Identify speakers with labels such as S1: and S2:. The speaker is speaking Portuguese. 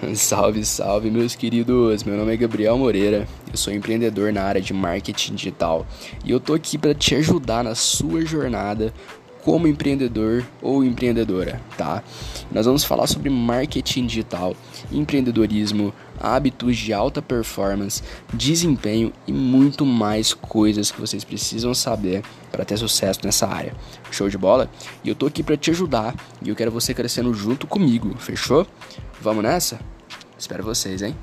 S1: Salve, salve, meus queridos. Meu nome é Gabriel Moreira. Eu sou empreendedor na área de marketing digital e eu tô aqui para te ajudar na sua jornada como empreendedor ou empreendedora, tá? Nós vamos falar sobre marketing digital, empreendedorismo, hábitos de alta performance, desempenho e muito mais coisas que vocês precisam saber para ter sucesso nessa área. Show de bola? E eu tô aqui para te ajudar e eu quero você crescendo junto comigo, fechou? Vamos nessa? Espero vocês, hein?